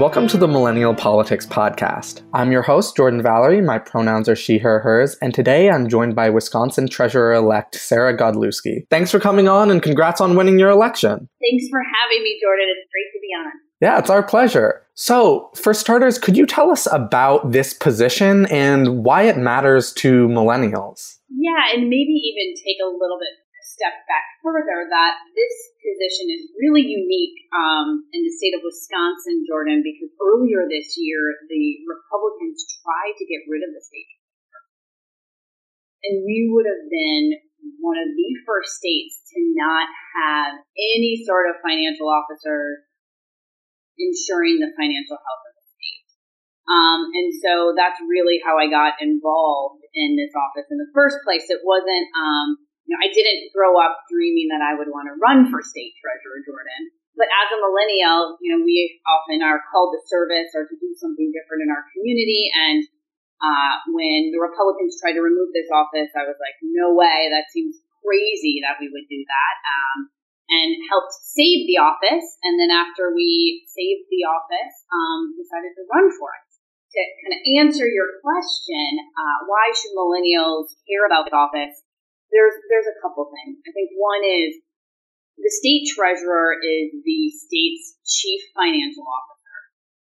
Welcome to the Millennial Politics Podcast. I'm your host, Jordan Valerie. My pronouns are she, her, hers, and today I'm joined by Wisconsin Treasurer elect Sarah Godlewski. Thanks for coming on and congrats on winning your election. Thanks for having me, Jordan. It's great to be on. Yeah, it's our pleasure. So, for starters, could you tell us about this position and why it matters to millennials? Yeah, and maybe even take a little bit step back further that this position is really unique um, in the state of Wisconsin, Jordan, because earlier this year, the Republicans tried to get rid of the state. And we would have been one of the first states to not have any sort of financial officer ensuring the financial health of the state. Um, and so that's really how I got involved in this office in the first place. It wasn't um, you know, I didn't grow up dreaming that I would want to run for state treasurer, Jordan. But as a millennial, you know, we often are called to service or to do something different in our community. And uh, when the Republicans tried to remove this office, I was like, no way, that seems crazy that we would do that. Um, and helped save the office. And then after we saved the office, um, decided to run for it. To kind of answer your question, uh, why should millennials care about the office? There's there's a couple things. I think one is the state treasurer is the state's chief financial officer.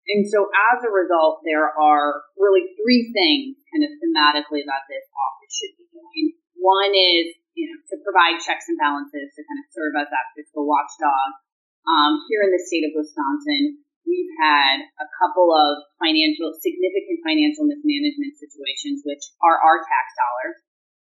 And so as a result, there are really three things kind of thematically that this office should be doing. One is, you know, to provide checks and balances to kind of serve as that fiscal watchdog. Um, here in the state of Wisconsin, we've had a couple of financial, significant financial mismanagement situations, which are our tax dollars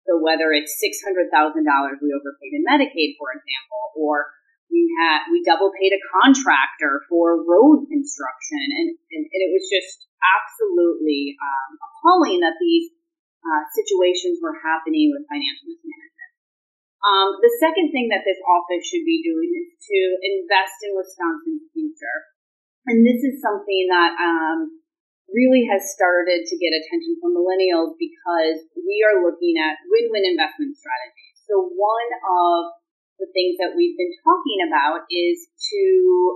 so whether it's six hundred thousand dollars we overpaid in Medicaid, for example, or we had we double paid a contractor for road construction, and, and, and it was just absolutely um, appalling that these uh, situations were happening with financial mismanagement. Um, the second thing that this office should be doing is to invest in Wisconsin's future, and this is something that um, really has started to get attention from millennials because we are looking at win-win investment strategies. So one of the things that we've been talking about is to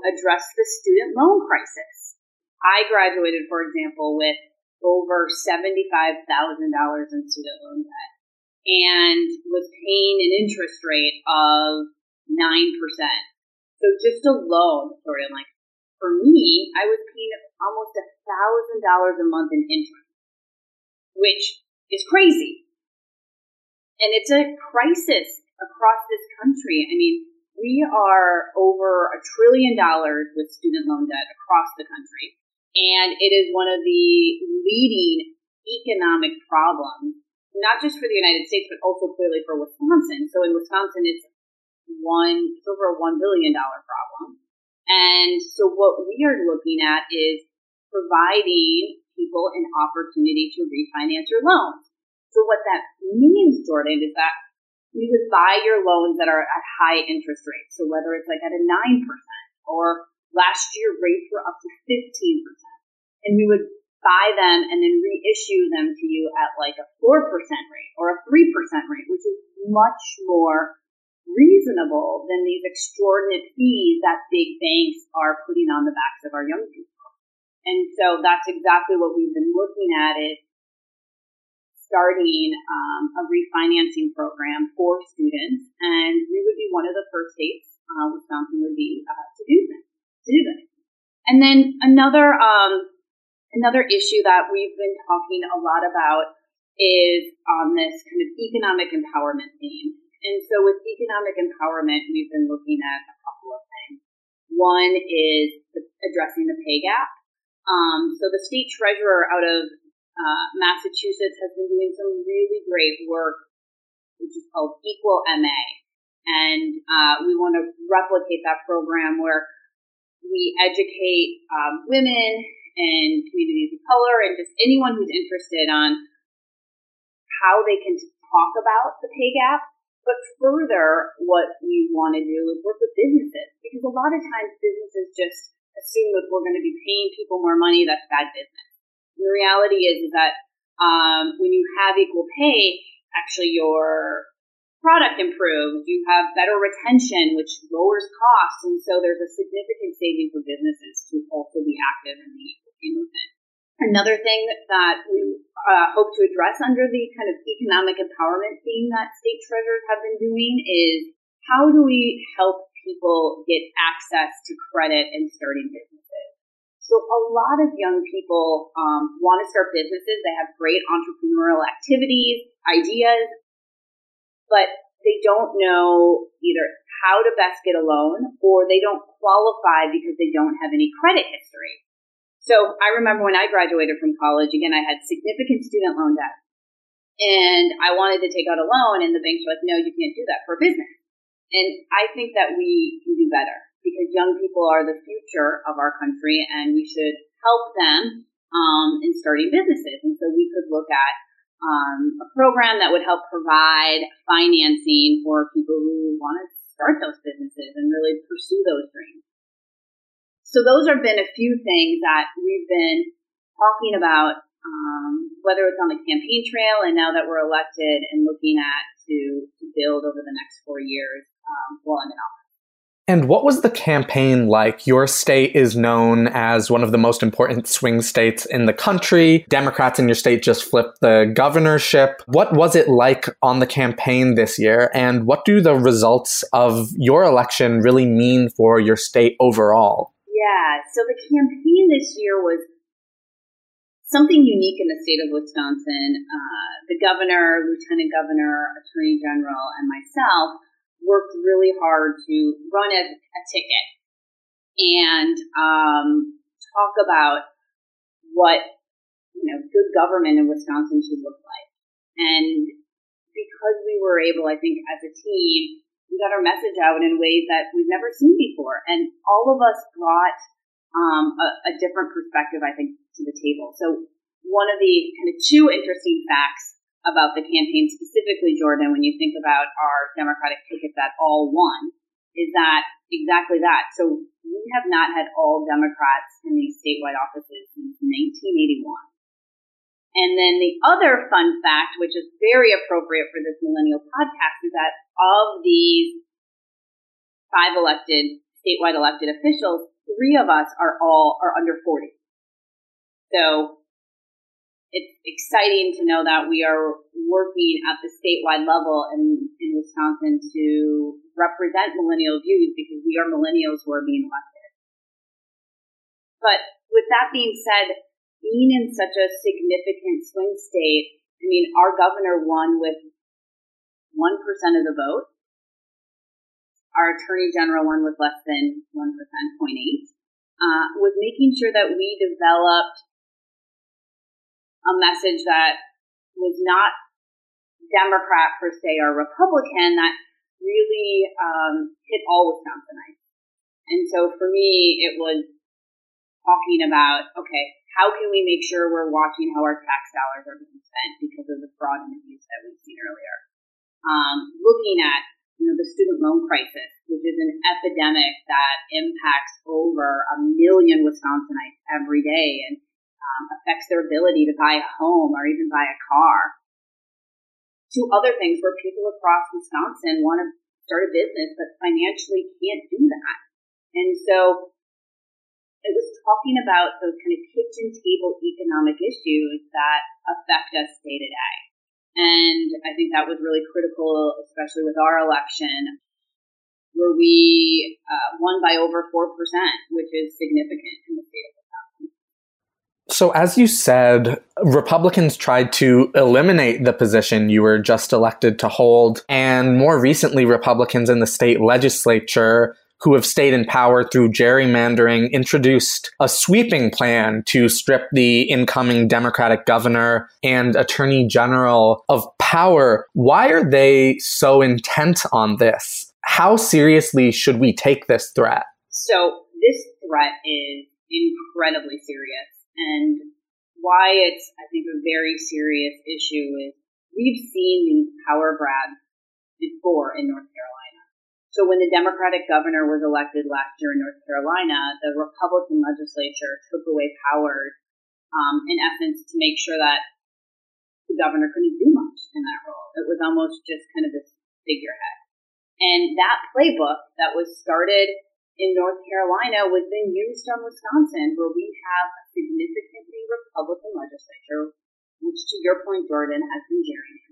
address the student loan crisis. I graduated, for example, with over $75,000 in student loan debt and was paying an interest rate of 9%. So just a loan, sort of like for me, I was paying almost a thousand dollars a month in interest, which is crazy. And it's a crisis across this country. I mean, we are over a trillion dollars with student loan debt across the country. And it is one of the leading economic problems, not just for the United States, but also clearly for Wisconsin. So in Wisconsin, it's one, it's over a $1 billion problem. And so what we are looking at is providing people an opportunity to refinance your loans. So what that means, Jordan, is that we would buy your loans that are at high interest rates. So whether it's like at a 9% or last year rates were up to 15%. And we would buy them and then reissue them to you at like a 4% rate or a 3% rate, which is much more reasonable than these extraordinary fees that big banks are putting on the backs of our young people. And so that's exactly what we've been looking at is starting um, a refinancing program for students, and we would be one of the first states, uh, Wisconsin would be uh, to do this. To do this. And then another um, another issue that we've been talking a lot about is on this kind of economic empowerment theme. And so with economic empowerment, we've been looking at a couple of things. One is the, addressing the pay gap. Um, so the state treasurer out of uh, Massachusetts has been doing some really great work, which is called Equal MA. And uh, we want to replicate that program where we educate um, women and communities of color and just anyone who's interested on how they can talk about the pay gap. But further, what we want to do is work with businesses because a lot of times businesses just assume that we're going to be paying people more money. That's bad business. And the reality is, is that um, when you have equal pay, actually your product improves, you have better retention, which lowers costs, and so there's a significant saving for businesses to also be active in the equal pay movement. Another thing that we uh, hope to address under the kind of economic empowerment theme that state treasurers have been doing is how do we help people get access to credit and starting businesses? So a lot of young people um, want to start businesses. They have great entrepreneurial activities, ideas, but they don't know either how to best get a loan or they don't qualify because they don't have any credit history. So I remember when I graduated from college, again, I had significant student loan debt. And I wanted to take out a loan, and the banks were like, no, you can't do that for business. And I think that we can do better because young people are the future of our country, and we should help them um, in starting businesses. And so we could look at um, a program that would help provide financing for people who want to start those businesses and really pursue those dreams. So those have been a few things that we've been talking about, um, whether it's on the campaign trail and now that we're elected and looking at to, to build over the next four years um, while I'm in office. And what was the campaign like? Your state is known as one of the most important swing states in the country. Democrats in your state just flipped the governorship. What was it like on the campaign this year? And what do the results of your election really mean for your state overall? Yeah, so the campaign this year was something unique in the state of Wisconsin. Uh, the governor, lieutenant governor, attorney general, and myself worked really hard to run a, a ticket and um, talk about what you know good government in Wisconsin should look like. And because we were able, I think, as a team we got our message out in ways that we've never seen before. And all of us brought um, a, a, different perspective, I think, to the table. So one of the kind of two interesting facts about the campaign, specifically, Jordan, when you think about our Democratic ticket that all won, is that exactly that. So we have not had all Democrats in these statewide offices since 1981. And then the other fun fact, which is very appropriate for this millennial podcast, is that of these five elected, statewide elected officials, three of us are all, are under 40. So it's exciting to know that we are working at the statewide level in, in Wisconsin to represent millennial views because we are millennials who are being elected. But with that being said, being in such a significant swing state, I mean, our governor won with 1% of the vote. Our attorney general won with less than 1%, 0.8. Uh, was making sure that we developed a message that was not Democrat per se or Republican that really um, hit all Wisconsinites. And so for me, it was talking about, okay, how can we make sure we're watching how our tax dollars are being spent because of the fraud and abuse that we've seen earlier? Um, looking at you know the student loan crisis, which is an epidemic that impacts over a million Wisconsinites every day and um, affects their ability to buy a home or even buy a car. To other things where people across Wisconsin want to start a business but financially can't do that. And so it was talking about those kind of kitchen table economic issues that affect us day to day. And I think that was really critical, especially with our election, where we uh, won by over 4%, which is significant in the state of Wisconsin. So, as you said, Republicans tried to eliminate the position you were just elected to hold. And more recently, Republicans in the state legislature who have stayed in power through gerrymandering, introduced a sweeping plan to strip the incoming Democratic governor and attorney general of power. Why are they so intent on this? how seriously should we take this threat? So, this threat is incredibly serious. And why it's, I think, a very serious issue is we've seen these power grabs before in North Carolina. So when the Democratic governor was elected last year in North Carolina, the Republican legislature took away powers, um, in essence, to make sure that the governor couldn't do much in that role. It was almost just kind of this figurehead. And that playbook that was started in North Carolina was then used on Wisconsin, where we have a significantly Republican legislature, which to your point, Jordan, has been gerrymandered.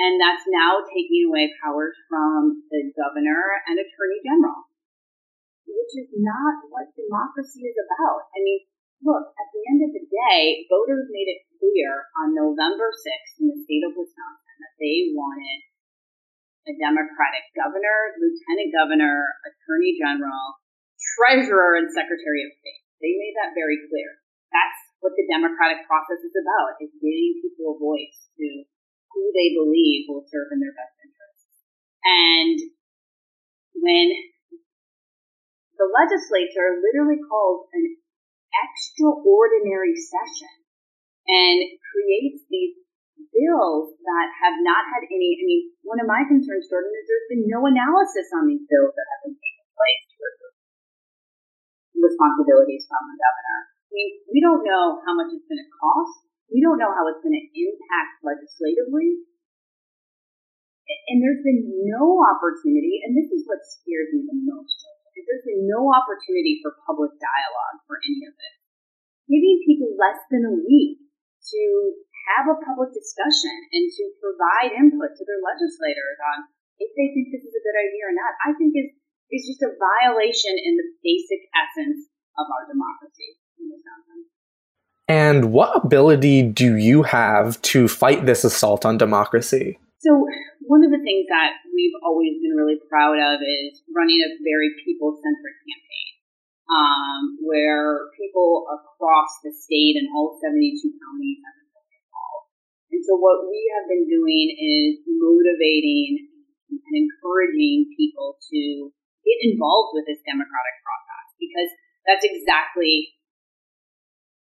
And that's now taking away powers from the governor and attorney general, which is not what democracy is about. I mean, look, at the end of the day, voters made it clear on November 6th in the state of Wisconsin that they wanted a Democratic governor, lieutenant governor, attorney general, treasurer, and secretary of state. They made that very clear. That's what the democratic process is about, is giving people a voice to who they believe will serve in their best interests. And when the legislature literally calls an extraordinary session and creates these bills that have not had any, I mean, one of my concerns, Jordan, is there's been no analysis on these bills that have been taken place to remove responsibilities from the governor. I mean, we don't know how much it's going to cost. We don't know how it's going to impact legislatively. And there's been no opportunity, and this is what scares me the most, is there's been no opportunity for public dialogue for any of this. Giving people less than a week to have a public discussion and to provide input to their legislators on if they think this is a good idea or not, I think is is just a violation in the basic essence of our democracy And what ability do you have to fight this assault on democracy? So, one of the things that we've always been really proud of is running a very people centric campaign um, where people across the state and all 72 counties have been involved. and so what we have been doing is motivating and encouraging people to get involved with this democratic process because that's exactly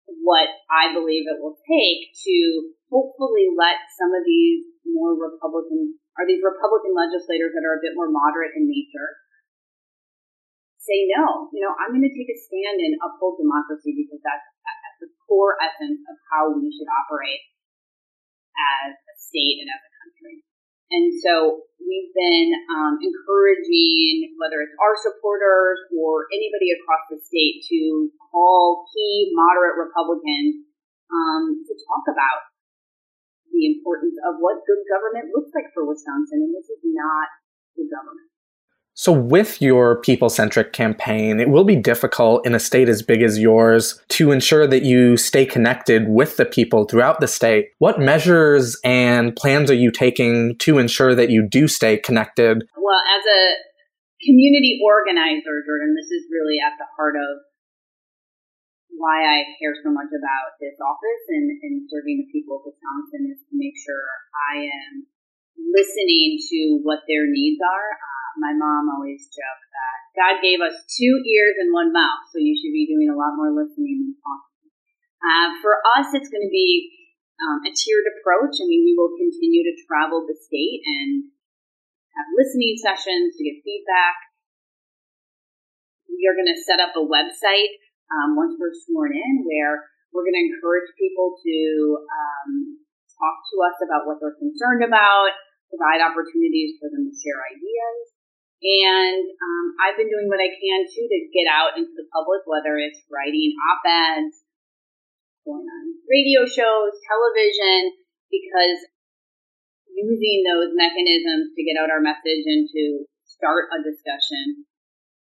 what I believe it will take to hopefully let some of these more Republican, are these Republican legislators that are a bit more moderate in nature, say no. You know, I'm going to take a stand and uphold democracy because that's at the core essence of how we should operate as a state and as a. And so we've been um, encouraging whether it's our supporters or anybody across the state to call key moderate Republicans um, to talk about the importance of what good government looks like for Wisconsin. And this is not good government. So, with your people centric campaign, it will be difficult in a state as big as yours to ensure that you stay connected with the people throughout the state. What measures and plans are you taking to ensure that you do stay connected? Well, as a community organizer, Jordan, this is really at the heart of why I care so much about this office and, and serving the people of Wisconsin is to make sure I am listening to what their needs are my mom always joked that God gave us two ears and one mouth, so you should be doing a lot more listening than talking. Uh, for us, it's going to be um, a tiered approach. I mean, we will continue to travel the state and have listening sessions to get feedback. We are going to set up a website um, once we're sworn in where we're going to encourage people to um, talk to us about what they're concerned about, provide opportunities for them to share ideas. And um, I've been doing what I can too to get out into the public, whether it's writing op-eds, going on radio shows, television, because using those mechanisms to get out our message and to start a discussion,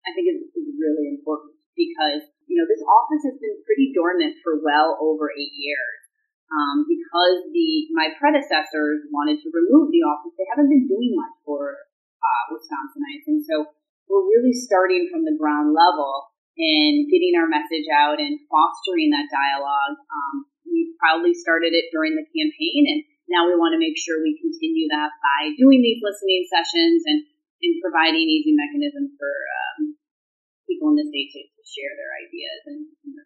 I think is, is really important because, you know, this office has been pretty dormant for well over eight years. Um, because the my predecessors wanted to remove the office, they haven't been doing much for uh, Wisconsinites. And so we're really starting from the ground level and getting our message out and fostering that dialogue. Um, we proudly started it during the campaign, and now we want to make sure we continue that by doing these listening sessions and, and providing easy mechanisms for um, people in the state to, to share their ideas and, and.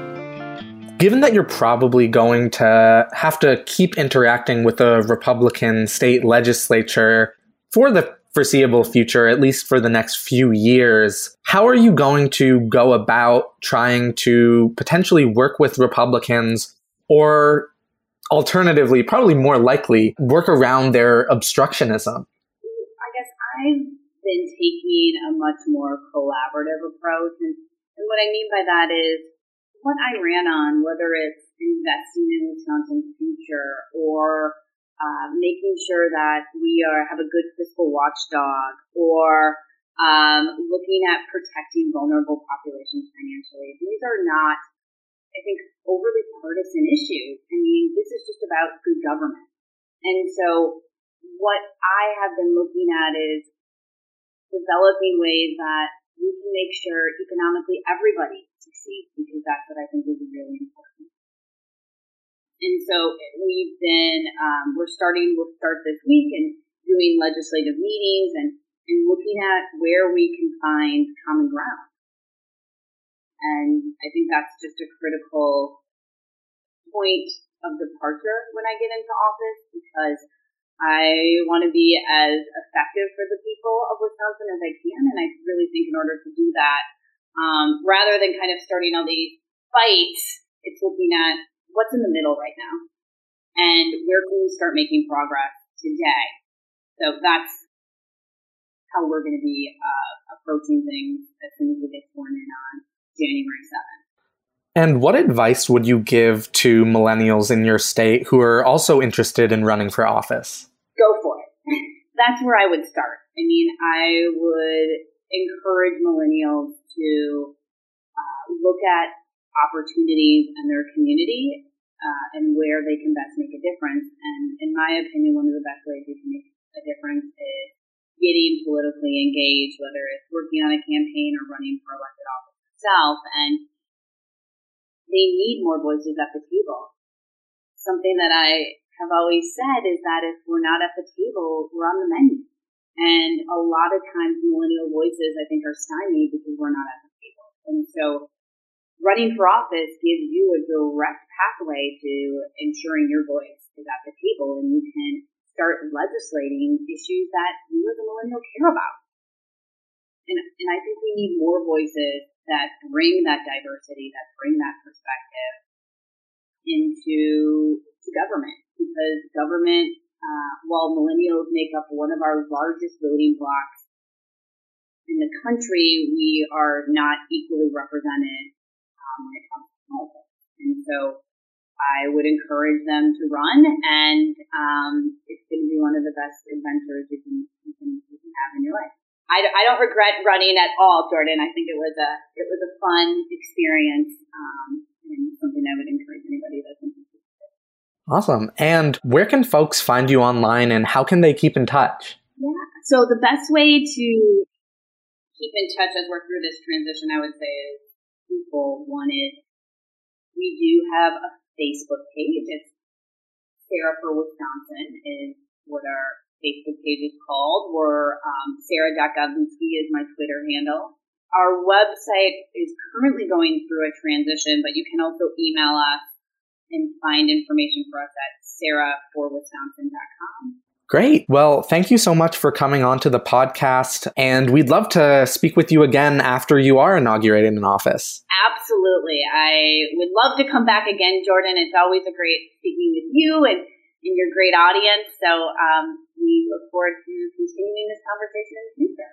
given that you're probably going to have to keep interacting with the Republican state legislature for the foreseeable future, at least for the next few years, how are you going to go about trying to potentially work with Republicans or alternatively, probably more likely, work around their obstructionism? I guess I've been taking a much more collaborative approach. And, and what I mean by that is what I ran on, whether it's investing in Wisconsin's future or uh, making sure that we are have a good fiscal watchdog or um, looking at protecting vulnerable populations financially. These are not, I think, overly partisan issues. I mean, this is just about good government. And so what I have been looking at is developing ways that we can make sure economically everybody succeeds because that's what I think is really important. And so we've been, um, we're starting, we'll start this week and doing legislative meetings and, and looking at where we can find common ground. And I think that's just a critical point of departure when I get into office because I want to be as effective for the people of Wisconsin as I can. And I really think in order to do that, um, rather than kind of starting all these fights, it's looking at what's in the middle right now and where can we start making progress today. So that's how we're going to be uh, approaching things as soon as we get sworn in on January 7th. And what advice would you give to millennials in your state who are also interested in running for office? Go for it. That's where I would start. I mean, I would encourage millennials to uh, look at opportunities in their community uh, and where they can best make a difference. And in my opinion, one of the best ways you can make a difference is getting politically engaged, whether it's working on a campaign or running for elected office itself. And they need more voices at the table. Something that I have always said is that if we're not at the table, we're on the menu. And a lot of times millennial voices, I think, are stymied because we're not at the table. And so running for office gives you a direct pathway to ensuring your voice is at the table and you can start legislating issues that you as a millennial care about. And, and I think we need more voices that bring that diversity, that bring that perspective into to government because government uh, while millennials make up one of our largest voting blocks in the country, we are not equally represented um, when it comes to politics. And so I would encourage them to run, and um, it's going to be one of the best adventures you can, you can, you can have in your life. I, I don't regret running at all, Jordan. I think it was a it was a fun experience um, and something I would encourage anybody that's interested. Awesome. And where can folks find you online and how can they keep in touch? Yeah. So the best way to keep in touch as we're through this transition, I would say is twofold. One is we do have a Facebook page. It's Sarah for Wisconsin is what our Facebook page is called. We're um, Sarah.Godlewski is my Twitter handle. Our website is currently going through a transition, but you can also email us and find information for us at sarahforwisconsin.com. Great. Well, thank you so much for coming on to the podcast. And we'd love to speak with you again after you are inaugurated in office. Absolutely. I would love to come back again, Jordan. It's always a great speaking with you and, and your great audience. So um, we look forward to continuing this conversation in the future.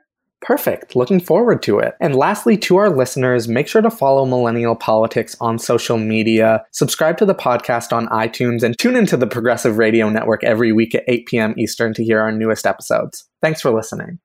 Perfect. Looking forward to it. And lastly, to our listeners, make sure to follow Millennial Politics on social media, subscribe to the podcast on iTunes, and tune into the Progressive Radio Network every week at 8 p.m. Eastern to hear our newest episodes. Thanks for listening.